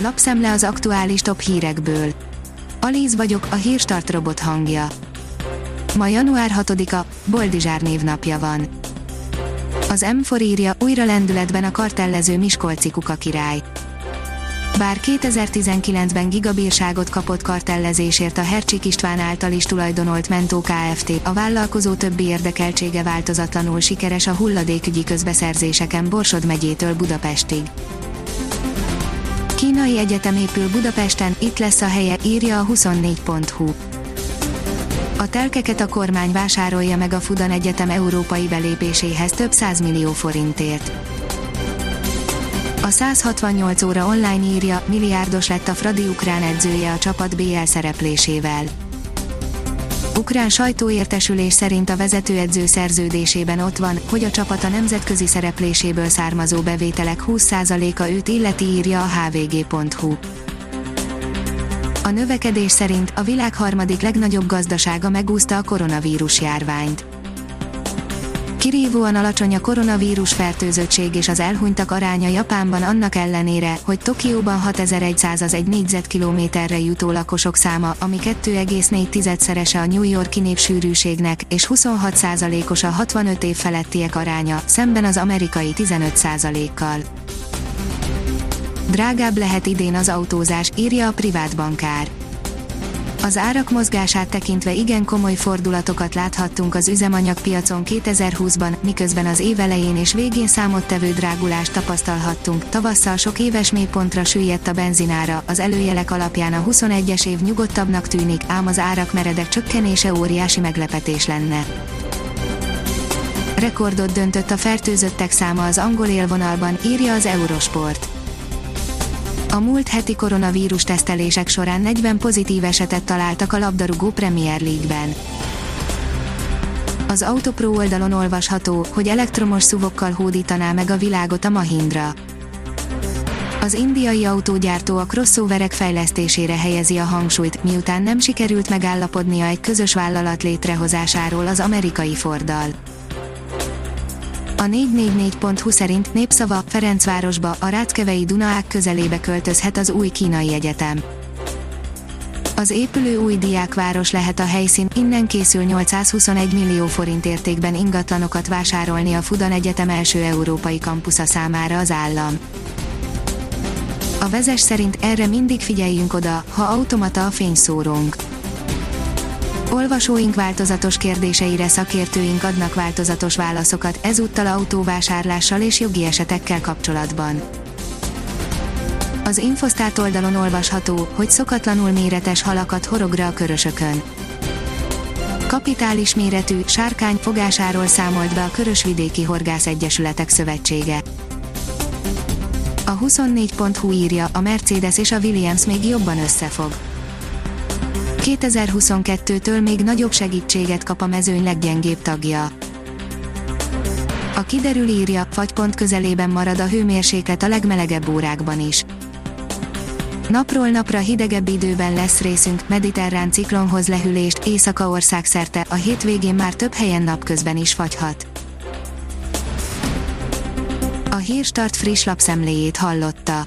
lapszemle az aktuális top hírekből. Alíz vagyok, a hírstart robot hangja. Ma január 6-a, Boldizsár névnapja van. Az M4 írja, újra lendületben a kartellező Miskolci kuka király. Bár 2019-ben gigabírságot kapott kartellezésért a Hercsik István által is tulajdonolt Mentó Kft., a vállalkozó többi érdekeltsége változatlanul sikeres a hulladékügyi közbeszerzéseken Borsod megyétől Budapestig. Kínai egyetem épül Budapesten, itt lesz a helye, írja a 24.hu. A telkeket a kormány vásárolja meg a Fudan Egyetem európai belépéséhez több millió forintért. A 168 óra online írja, milliárdos lett a Fradi ukrán edzője a csapat BL szereplésével. Ukrán sajtóértesülés szerint a vezetőedző szerződésében ott van, hogy a csapat a nemzetközi szerepléséből származó bevételek 20%-a őt illeti írja a hvg.hu. A növekedés szerint a világ harmadik legnagyobb gazdasága megúszta a koronavírus járványt. Kirívóan alacsony a koronavírus fertőzöttség és az elhunytak aránya Japánban annak ellenére, hogy Tokióban 6100 az egy négyzetkilométerre jutó lakosok száma, ami 2,4-szerese a New Yorki népsűrűségnek, és 26%-os a 65 év felettiek aránya, szemben az amerikai 15%-kal. Drágább lehet idén az autózás, írja a privát bankár. Az árak mozgását tekintve igen komoly fordulatokat láthattunk az üzemanyagpiacon 2020-ban, miközben az év elején és végén számottevő drágulást tapasztalhattunk. Tavasszal sok éves mélypontra süllyedt a benzinára, az előjelek alapján a 21-es év nyugodtabbnak tűnik, ám az árak meredek csökkenése óriási meglepetés lenne. Rekordot döntött a fertőzöttek száma az angol élvonalban, írja az Eurosport. A múlt heti koronavírus tesztelések során 40 pozitív esetet találtak a labdarúgó Premier League-ben. Az Autopro oldalon olvasható, hogy elektromos szuvokkal hódítaná meg a világot a Mahindra. Az indiai autógyártó a crossoverek fejlesztésére helyezi a hangsúlyt, miután nem sikerült megállapodnia egy közös vállalat létrehozásáról az amerikai Forddal. A 444.hu szerint népszava Ferencvárosba a Ráckevei Dunaák közelébe költözhet az új kínai egyetem. Az épülő új diákváros lehet a helyszín, innen készül 821 millió forint értékben ingatlanokat vásárolni a Fudan Egyetem első európai kampusza számára az állam. A vezes szerint erre mindig figyeljünk oda, ha automata a fényszórónk Olvasóink változatos kérdéseire szakértőink adnak változatos válaszokat, ezúttal autóvásárlással és jogi esetekkel kapcsolatban. Az Infosztát oldalon olvasható, hogy szokatlanul méretes halakat horogra a körösökön. Kapitális méretű, sárkány fogásáról számolt be a Körösvidéki Horgász Egyesületek Szövetsége. A 24.hu írja, a Mercedes és a Williams még jobban összefog 2022-től még nagyobb segítséget kap a mezőny leggyengébb tagja. A kiderül írja, fagypont közelében marad a hőmérséklet a legmelegebb órákban is. Napról napra hidegebb időben lesz részünk, mediterrán ciklonhoz lehűlést, éjszaka országszerte, a hétvégén már több helyen napközben is fagyhat. A Hírstart friss lapszemléjét hallotta.